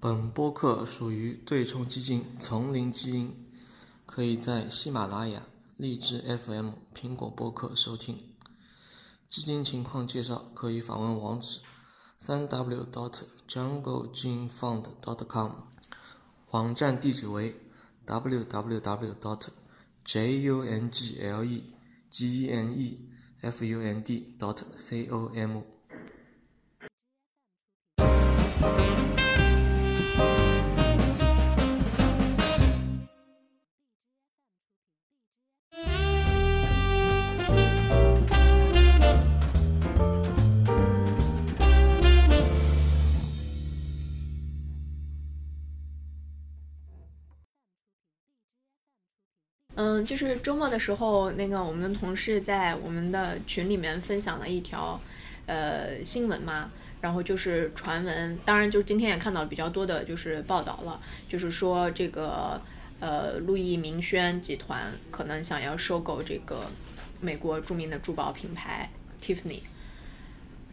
本播客属于对冲基金丛林基因，可以在喜马拉雅、荔枝 FM、苹果播客收听。基金情况介绍可以访问网址：三 w dot jungle gene fund dot com 网站地址为 www dot jungle-genefund dot com。嗯，就是周末的时候，那个我们的同事在我们的群里面分享了一条呃新闻嘛，然后就是传闻，当然就是今天也看到了比较多的就是报道了，就是说这个呃路易明轩集团可能想要收购这个美国著名的珠宝品牌 Tiffany。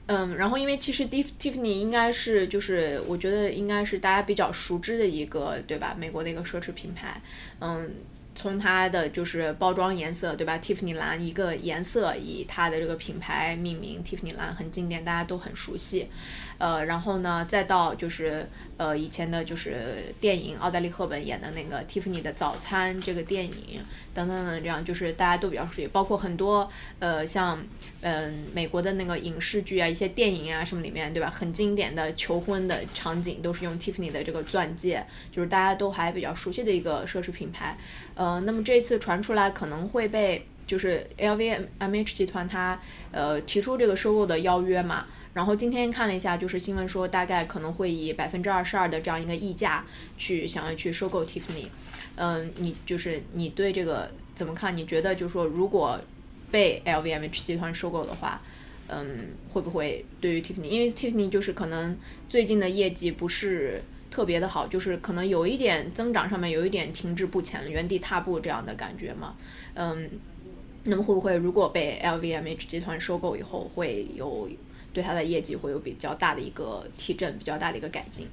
嗯，然后因为其实 Tiffany 应该是就是我觉得应该是大家比较熟知的一个对吧？美国的一个奢侈品牌，嗯。从它的就是包装颜色，对吧？Tiffany 蓝一个颜色以它的这个品牌命名，Tiffany 蓝很经典，大家都很熟悉。呃，然后呢，再到就是呃以前的就是电影，奥黛丽·赫本演的那个《蒂芙尼的早餐》这个电影等等等，这样就是大家都比较熟悉，包括很多呃像嗯美国的那个影视剧啊，一些电影啊什么里面，对吧？很经典的求婚的场景都是用 Tiffany 的这个钻戒，就是大家都还比较熟悉的一个奢侈品牌。呃，嗯那么这次传出来可能会被就是 LVMH 集团它呃提出这个收购的邀约嘛？然后今天看了一下，就是新闻说大概可能会以百分之二十二的这样一个溢价去想要去收购 Tiffany。嗯，你就是你对这个怎么看？你觉得就是说如果被 LVMH 集团收购的话，嗯，会不会对于 Tiffany？因为 Tiffany 就是可能最近的业绩不是特别的好，就是可能有一点增长上面有一点停滞不前、原地踏步这样的感觉嘛。嗯，那么会不会如果被 LVMH 集团收购以后会有？对它的业绩会有比较大的一个提振，比较大的一个改进。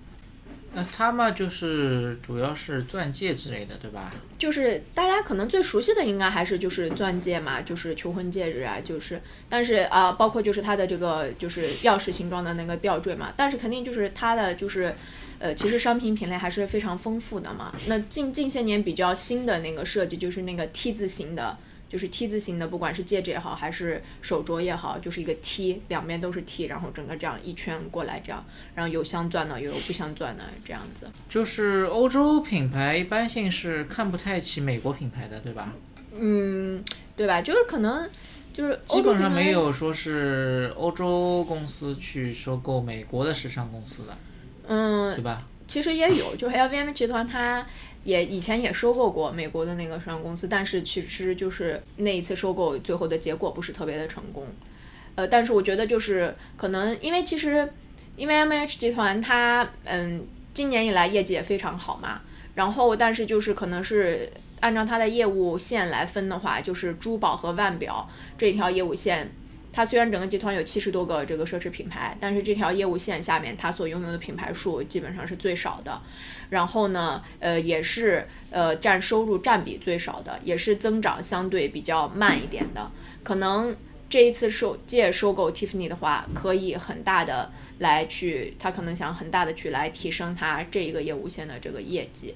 那它嘛，就是主要是钻戒之类的，对吧？就是大家可能最熟悉的，应该还是就是钻戒嘛，就是求婚戒指啊，就是。但是啊，包括就是它的这个就是钥匙形状的那个吊坠嘛。但是肯定就是它的就是，呃，其实商品品类还是非常丰富的嘛。那近近些年比较新的那个设计就是那个 T 字形的。就是 T 字形的，不管是戒指也好，还是手镯也好，就是一个 T，两边都是 T，然后整个这样一圈过来，这样，然后有镶钻的，有不镶钻的，这样子。就是欧洲品牌一般性是看不太起美国品牌的，对吧？嗯，对吧？就是可能就是基本上没有说是欧洲公司去收购美国的时尚公司的，嗯，对吧？其实也有，就是 LVMH 集团它。也以前也收购过美国的那个时尚公司，但是其实就是那一次收购最后的结果不是特别的成功，呃，但是我觉得就是可能因为其实因为 M H 集团它嗯今年以来业绩也非常好嘛，然后但是就是可能是按照它的业务线来分的话，就是珠宝和腕表这一条业务线。它虽然整个集团有七十多个这个奢侈品牌，但是这条业务线下面它所拥有的品牌数基本上是最少的。然后呢，呃，也是呃占收入占比最少的，也是增长相对比较慢一点的。可能这一次收借收购 Tiffany 的话，可以很大的来去，他可能想很大的去来提升它这一个业务线的这个业绩。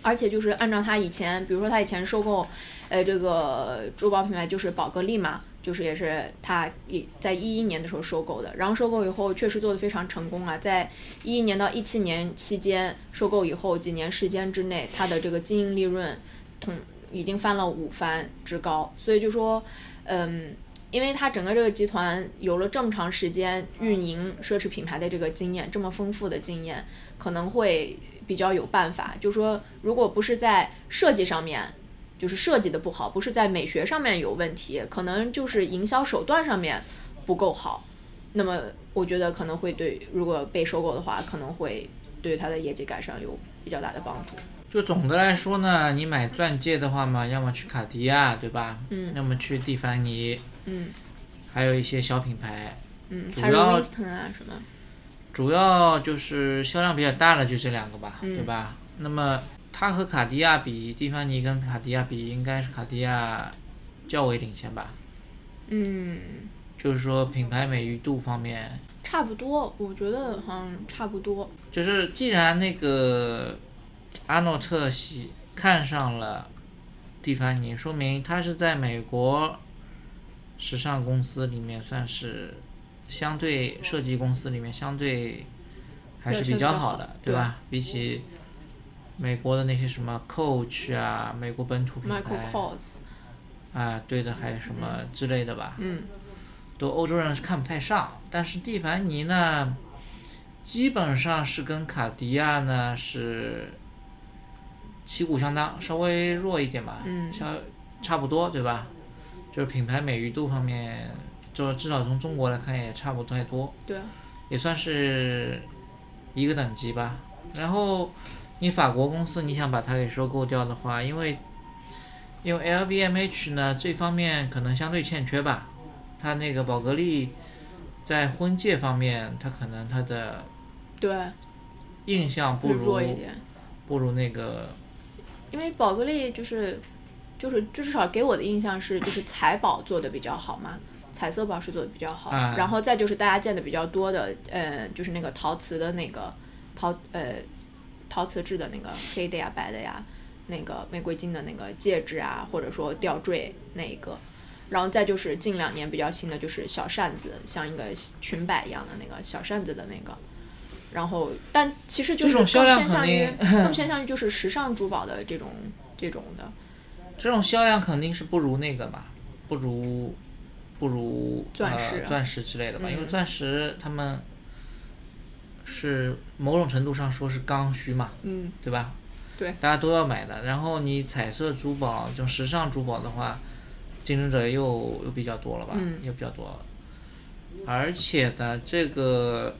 而且就是按照他以前，比如说他以前收购，呃，这个珠宝品牌就是宝格丽嘛。就是也是他一在一一年的时候收购的，然后收购以后确实做得非常成功啊，在一一年到一七年期间收购以后几年时间之内，它的这个经营利润同已经翻了五番之高，所以就说，嗯，因为它整个这个集团有了这么长时间运营奢侈品牌的这个经验，这么丰富的经验，可能会比较有办法，就说如果不是在设计上面。就是设计的不好，不是在美学上面有问题，可能就是营销手段上面不够好。那么我觉得可能会对，如果被收购的话，可能会对它的业绩改善有比较大的帮助。就总的来说呢，你买钻戒的话嘛，要么去卡地亚，对吧？嗯。要么去蒂凡尼。嗯。还有一些小品牌。嗯。还有 Winston 啊什么？主要就是销量比较大的就这两个吧，嗯对吧？那么它和卡地亚比，蒂凡尼跟卡地亚比，应该是卡地亚较为领先吧？嗯，就是说品牌美誉度方面，差不多，我觉得好像差不多。就是既然那个阿诺特喜看上了蒂凡尼，说明他是在美国时尚公司里面算是相对设计公司里面相对还是比较好的，对对吧？比起美国的那些什么 Coach 啊，美国本土品 Michael 牌 Kors，啊，对的，还有什么之类的吧，嗯。都欧洲人是看不太上，但是蒂凡尼呢，基本上是跟卡地亚呢是旗鼓相当，稍微弱一点吧，嗯。稍差不多对吧？就是品牌美誉度方面，就至少从中国来看也差不太多，对，也算是一个等级吧。然后你法国公司你想把它给收购掉的话，因为因为 LVMH 呢这方面可能相对欠缺吧，它那个宝格丽在婚戒方面，它可能它的对，印象不如。不如那个因为宝格丽就是就是至少给我的印象是就是彩宝做的比较好嘛，彩色宝石做的比较好，啊然后再就是大家见的比较多的，呃，就是那个陶瓷的那个陶呃陶瓷制的那个黑的呀白的呀，那个玫瑰金的那个戒指啊，或者说吊坠那一个。然后再就是近两年比较新的，就是小扇子，像一个裙摆一样的那个小扇子的那个。然后，但其实就是 更偏向于更偏向于就是时尚珠宝的这种这种的。这种销量肯定是不如那个吧，不如不如钻石呃、钻石之类的吧，因为嗯钻石他们是某种程度上说是刚需嘛，嗯，对吧？对，大家都要买的。然后你彩色珠宝就时尚珠宝的话，竞争者又又比较多了吧，嗯又比较多了。而且呢，这个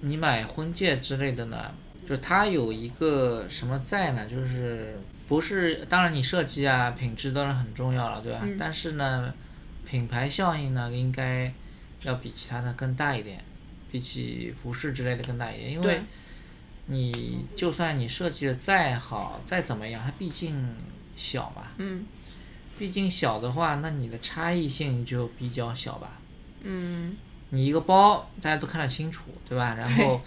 你买婚戒之类的呢，就它有一个什么在呢？就是不是当然你设计啊品质当然很重要了，对吧？嗯但是呢，品牌效应呢应该要比其他的更大一点，比起服饰之类的更大一点，因为，你就算你设计的再好再怎么样，它毕竟小嘛，嗯毕竟小的话，那你的差异性就比较小吧。嗯你一个包大家都看得清楚，对吧？然后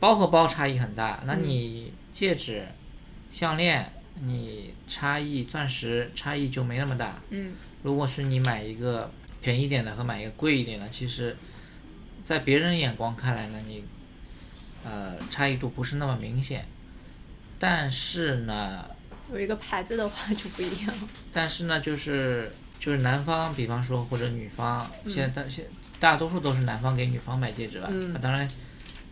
包和包差异很大，那你戒指、项链，你差异钻石差异就没那么大。嗯如果是你买一个便宜一点的和买一个贵一点的，其实，在别人眼光看来呢，你呃差异度不是那么明显。但是呢，有一个牌子的话就不一样。但是呢，就是就是男方，比方说或者女方，现在大现大多数都是男方给女方买戒指吧。嗯啊当然，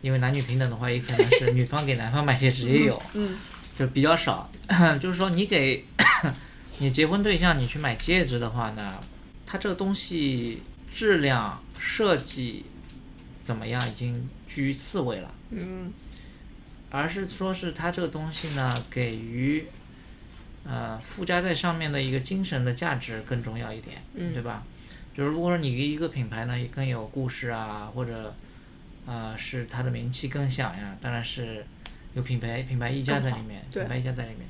因为男女平等的话，也可能是女方给男方买戒指也有，嗯就比较少。就是说，你给你结婚对象你去买戒指的话呢，它这个东西质量、设计怎么样已经居于次位了。嗯而是说是它这个东西呢，给予呃附加在上面的一个精神的价值更重要一点，嗯对吧？就是如果说你一个品牌呢也更有故事啊，或者呃是它的名气更响呀，当然是有品牌品牌溢价在里面，品牌溢价在里面。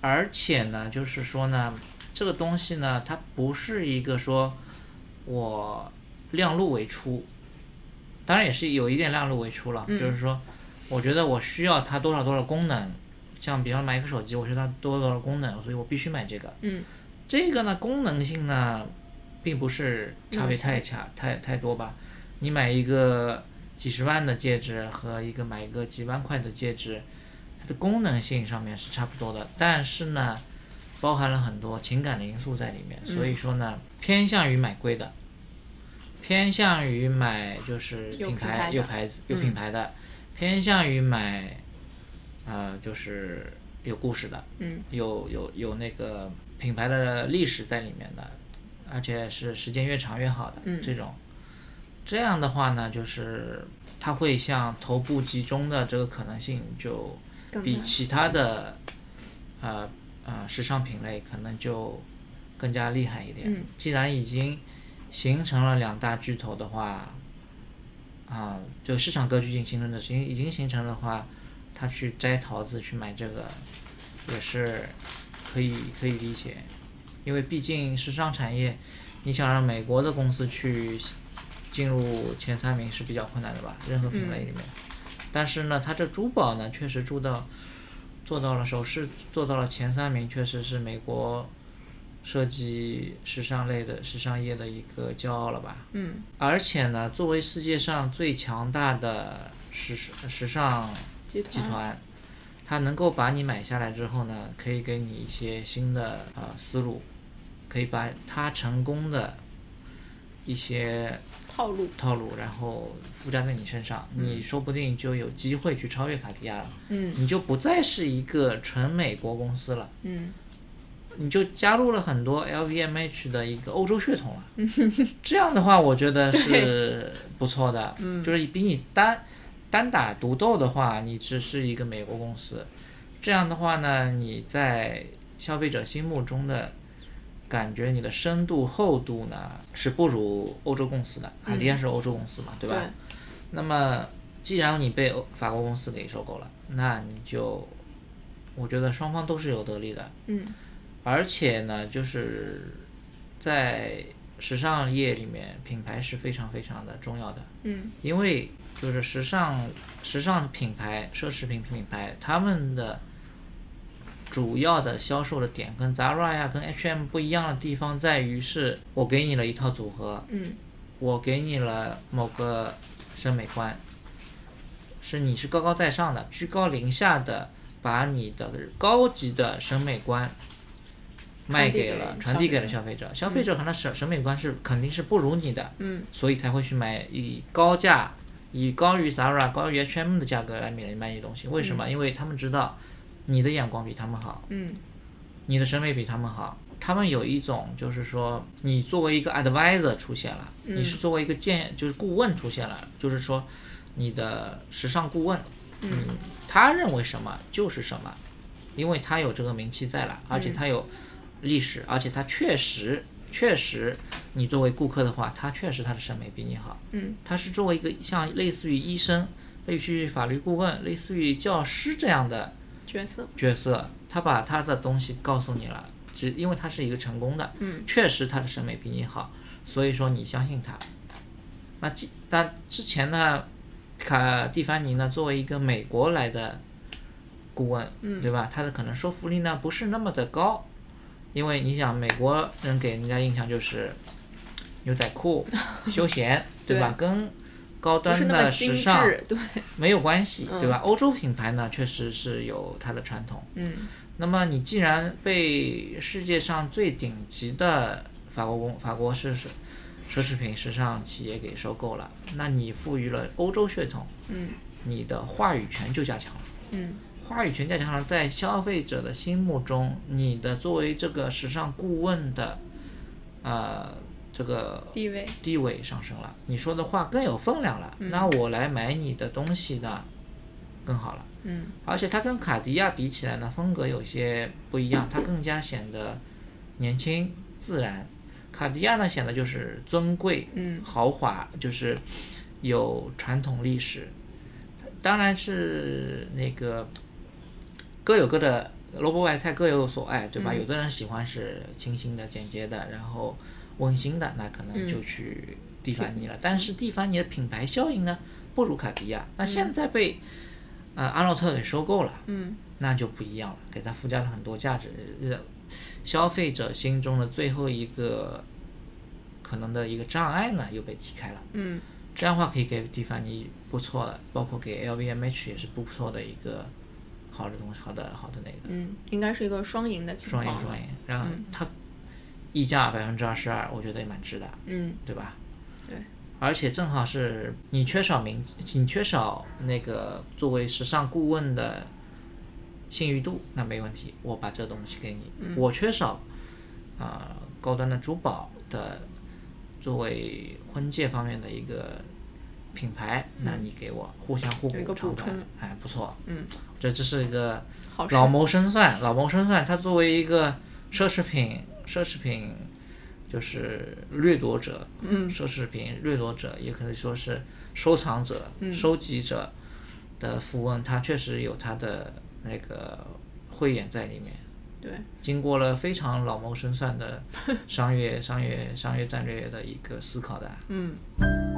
而且呢，就是说呢，这个东西呢，它不是一个说我量入为出，当然也是有一点量入为出了，嗯就是说，我觉得我需要它多少多少功能，像比方买一个手机，我需要它多少多少功能，所以我必须买这个。嗯这个呢，功能性呢，并不是差别太强太太多吧？你买一个几十万的戒指和一个买一个几万块的戒指，它的功能性上面是差不多的，但是呢，包含了很多情感的因素在里面，所以说呢，偏向于买贵的，偏向于买就是品牌有牌子有嗯品牌的，偏向于买，呃，就是有故事的，嗯有有有那个品牌的历史在里面的，而且是时间越长越好的、嗯这种。这样的话呢，就是它会向头部集中的这个可能性就比其他的呃呃时尚品类可能就更加厉害一点。嗯既然已经形成了两大巨头的话，啊，就市场格局已经形成的，已经已经形成的话，他去摘桃子去买这个，也是可以可以理解，因为毕竟时尚产业，你想让美国的公司去进入前三名是比较困难的吧，任何品类里面。但是呢，它这珠宝呢，确实做到做到了首饰做到了前三名，确实是美国设计时尚类的时尚业的一个骄傲了吧。嗯而且呢，作为世界上最强大的时时尚集团它能够把你买下来之后呢，可以给你一些新的呃思路，可以把它成功的一些套路，套路，然后附加在你身上，你说不定就有机会去超越卡地亚了，嗯你就不再是一个纯美国公司了。嗯你就加入了很多 LVMH 的一个欧洲血统了。这样的话，我觉得是不错的。就是比你单单打独斗的话，你只是一个美国公司。这样的话呢，你在消费者心目中的感觉，你的深度厚度呢是不如欧洲公司的。卡地亚是欧洲公司嘛，对吧？对那么，既然你被欧法国公司给收购了，那你就，我觉得双方都是有得利的。嗯而且呢，就是在时尚业里面，品牌是非常非常的重要的，嗯。因为就是时尚时尚品牌、奢侈品品牌，他们的主要的销售的点跟 Zara 呀、跟 H&M 不一样的地方在于是，我给你了一套组合，嗯。我给你了某个审美观，是你是高高在上的、居高临下的，把你的高级的审美观卖给了、传递给了消费者。消费者。可能审审美观是肯定是不如你的，嗯所以才会去买以高价、以高于 Zara、高于 H&M 的价格来买买你东西。为什么？因为他们知道你的眼光比他们好，嗯。你的审美比他们好，他们有一种就是说，你作为一个 advisor 出现了，你是作为一个建就是顾问出现了，就是说你的时尚顾问，嗯，他认为什么就是什么，因为他有这个名气在了，而且他有历史，而且他确实确实，你作为顾客的话，他确实他的审美比你好，嗯他是作为一个像类似于医生、类似于法律顾问、类似于教师这样的。角色，角色，他把他的东西告诉你了，只因为他是一个成功的，嗯确实他的审美比你好，所以说你相信他。那既但之前呢，卡蒂凡尼呢作为一个美国来的顾问，嗯对吧？他的可能说服力呢不是那么的高，因为你想美国人给人家印象就是牛仔裤、休闲，对吧？跟高端的时尚，对，没有关系，嗯对吧？欧洲品牌呢，确实是有它的传统。嗯那么你既然被世界上最顶级的法国公法国奢侈奢侈品时尚企业给收购了，那你赋予了欧洲血统，嗯你的话语权就加强了。嗯话语权加强了，在消费者的心目中，你的作为这个时尚顾问的，呃，这个地位，地位上升了，你说的话更有分量了，那我来买你的东西呢，更好了。嗯而且它跟卡地亚比起来呢，风格有些不一样，它更加显得年轻自然。卡地亚呢显得就是尊贵、嗯豪华，就是有传统历史。当然是那个各有各的萝卜白菜各有所爱，对吧？有的人喜欢是清新的、简洁的，然后温馨的，那可能就去蒂凡尼了。但是蒂凡尼的品牌效应呢，不如卡地亚。那现在被呃阿诺特给收购了，嗯那就不一样了，给它附加了很多价值，呃消费者心中的最后一个可能的一个障碍呢又被踢开了。嗯这样的话可以给蒂凡尼不错的，包括给 LVMH 也是不错的一个好的东西，好的好的那个嗯，应该是一个双赢的情况。双赢双赢，然后它溢价百分之二十二，我觉得也蛮值的，嗯对吧？对。而且正好是你缺少名，你缺少那个作为时尚顾问的信誉度，那没问题，我把这东西给你。我缺少啊、高端的珠宝的作为婚戒方面的一个品牌，那你给我互相互补长短补充，哎，不错。嗯，这这是一个老谋深算，老谋深算。它作为一个奢侈品奢侈品就是掠夺者，嗯，奢侈品掠夺者，也可以说是收藏者、嗯收集者的富翁，他确实有他的那个慧眼在里面。对，经过了非常老谋深算的商业、商业、商业战略的一个思考的。嗯。